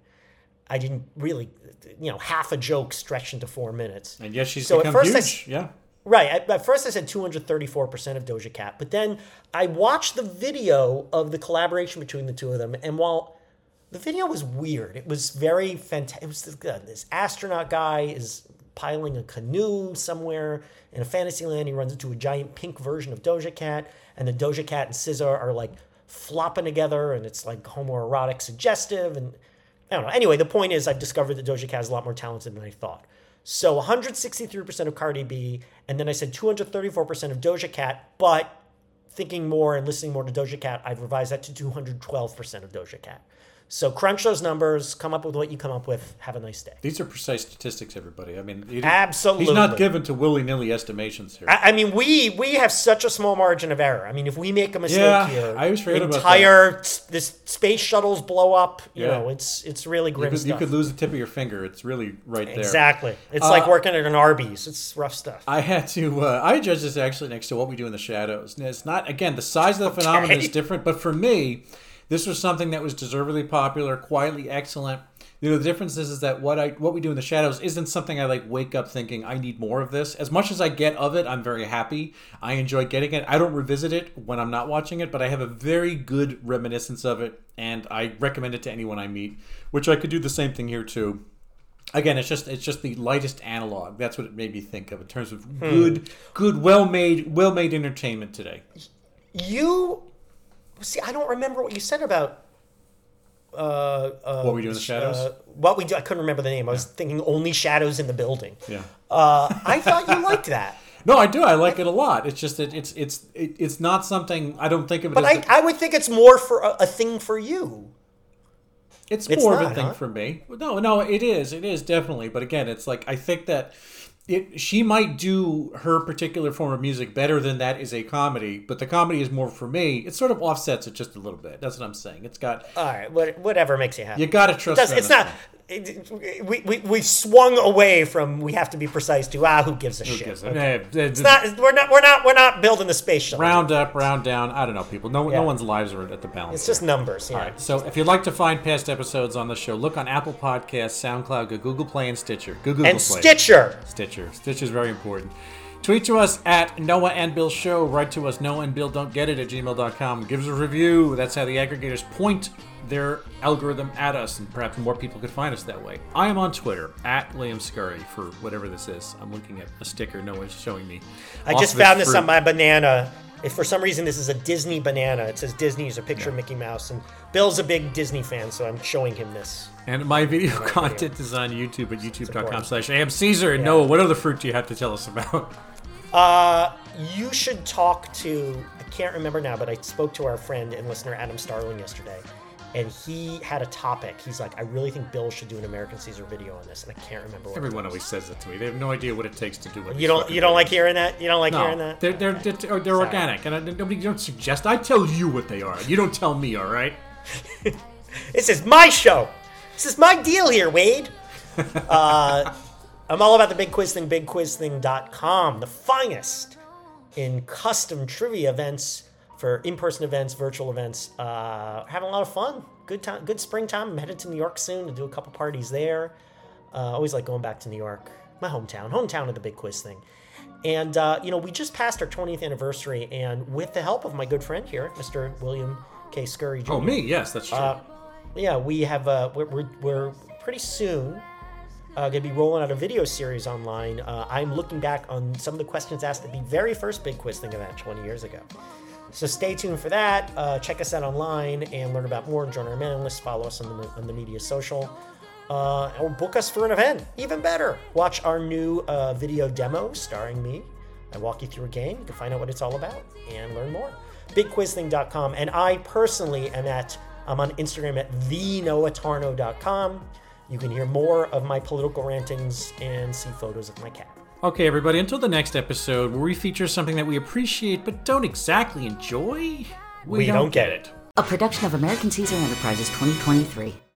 I didn't really, you know, half a joke stretched into four minutes. And yes, she's So at become first I huge. s- yeah. Right. At, first, I said 234% of Doja Cat, but then I watched the video of the collaboration between the two of them, and while the video was weird, it was very fantastic. It was this, uh, this astronaut guy is piling a canoe somewhere in a fantasy land. He runs into a giant pink version of Doja Cat, and the Doja Cat and SZA are like flopping together, and it's like homoerotic, suggestive, and I don't know. Anyway, the point is, I've discovered that Doja Cat is a lot more talented than I thought. So 163% of Cardi B, and then I said 234% of Doja Cat, but thinking more and listening more to Doja Cat, I've revised that to 212% of Doja Cat. So crunch those numbers, come up with what you come up with. Have a nice day. These are precise statistics, everybody. I mean, he Absolutely. He's not given to willy nilly estimations here. I, I mean, we we have such a small margin of error. I mean, if we make a mistake Yeah, here, I always forget about entire this space shuttles blow up. You Yeah. know, it's it's really you, grim could, you could lose the tip of your finger. It's really right there. exactly. It's Uh, like working at an Arby's. It's rough stuff. I had to. Uh, I judge this actually next to what we do in the shadows. And it's not again the size of the phenomenon is different, but for me, this was something that was deservedly popular, quietly excellent. You know, the difference is, is that what I what we do in the shadows isn't something I like wake up thinking I need more of this. As much as I get of it, I'm very happy. I enjoy getting it. I don't revisit it when I'm not watching it, but I have a very good reminiscence of it, and I recommend it to anyone I meet. Which I could do the same thing here too. again, it's just it's just the lightest analog. That's what it made me think of in terms of Hmm. good, good, well made, well made entertainment today. You see, I don't remember what you said about. Uh, uh, What we do in the shadows? Uh, what we do, I couldn't remember the name. I was thinking only shadows in the building. Yeah. Uh, I thought you liked that, No, I do. I like it a lot. It's just that it's it's it, it's not something I don't think of it but as. I, a- I would think it's more for a, a thing for you. It's, It's more of not, a thing huh? for me. No, no, it is. It is definitely. But again, it's like I think that it she might do her particular form of music better than that is a comedy, but the comedy is more for me. It sort of offsets it just a little bit. That's what I'm saying. It's got All right, what, whatever makes you happy. you got to trust. Does- it's not. It, we, we, we swung away from we have to be precise to ah who gives a Who shit. gives a- Okay. Eh, eh, It's not we're not we're not we're not building the space shuttle. round up, round down. I don't know, people. No, Yeah. no one's lives are at the balance. It's just here. numbers. Yeah. All right. So if you'd like to find past episodes on the show, look on Apple Podcasts, SoundCloud, Google Play, and Stitcher. Google And Play. Stitcher. Stitcher. Stitcher is very important. Tweet to us at Noah and Bill Show. Write to us, Noah and Bill Don't Get It at gmail.com. Give us a review. That's how the aggregators point their algorithm at us, and perhaps more people could find us that way. I am on Twitter at Liam Scurry for whatever this is. I'm looking at a sticker Noah's showing me. I just found this fruit. on my banana. If for some reason this is a Disney banana, it says Disney is a picture of Mickey Mouse, and Bill's a big Disney fan, so I'm showing him this. And my video content is on YouTube at youtube.com slash am Caesar. And Noah, what other fruit do you have to tell us about? Uh, you should talk to. I can't remember now, but I spoke to our friend and listener Adam Starling yesterday, and he had a topic. He's like, I really think Bill should do an American Caesar video on this, and I can't remember what. Everyone always says that to me. They have no idea what it takes to do it. You don't. You don't like hearing that. You don't like hearing that. they're they're they're, they're organic, and I, nobody you don't suggest. I tell you what they are. You don't tell me. All right. This is my show. This is my deal here, Wade. uh, I'm all about the big quiz thing, bigquizthing.com, the finest in custom trivia events for in-person events, virtual events. Uh, having a lot of fun. Good time, good springtime. I'm headed to New York soon to do a couple parties there. Uh, always like going back to New York, my hometown, hometown of the big quiz thing. And uh, you know, we just passed our 20th anniversary, and with the help of my good friend here, Mr. William K. Scurry Jr. Oh me, yes, that's true. Uh, yeah, we have. Uh, we're, we're, we're pretty soon uh, going to be rolling out a video series online. Uh, I'm looking back on some of the questions asked at the very first big quiz thing event 20 years ago. So stay tuned for that. Uh, check us out online and learn about more. Join our mailing list. Follow us on the on the media social. Uh, or book us for an event. Even better. Watch our new uh, video demo starring me. I walk you through a game. You can find out what it's all about and learn more. BigQuizThing.com. And I personally am at, I'm on Instagram at thenoahtarnow.com. You can hear more of my political rantings and see photos of my cat. okay, everybody. Until the next episode, where we feature something that we appreciate but don't exactly enjoy, We don't get it. A production of American Caesar Enterprises 2023.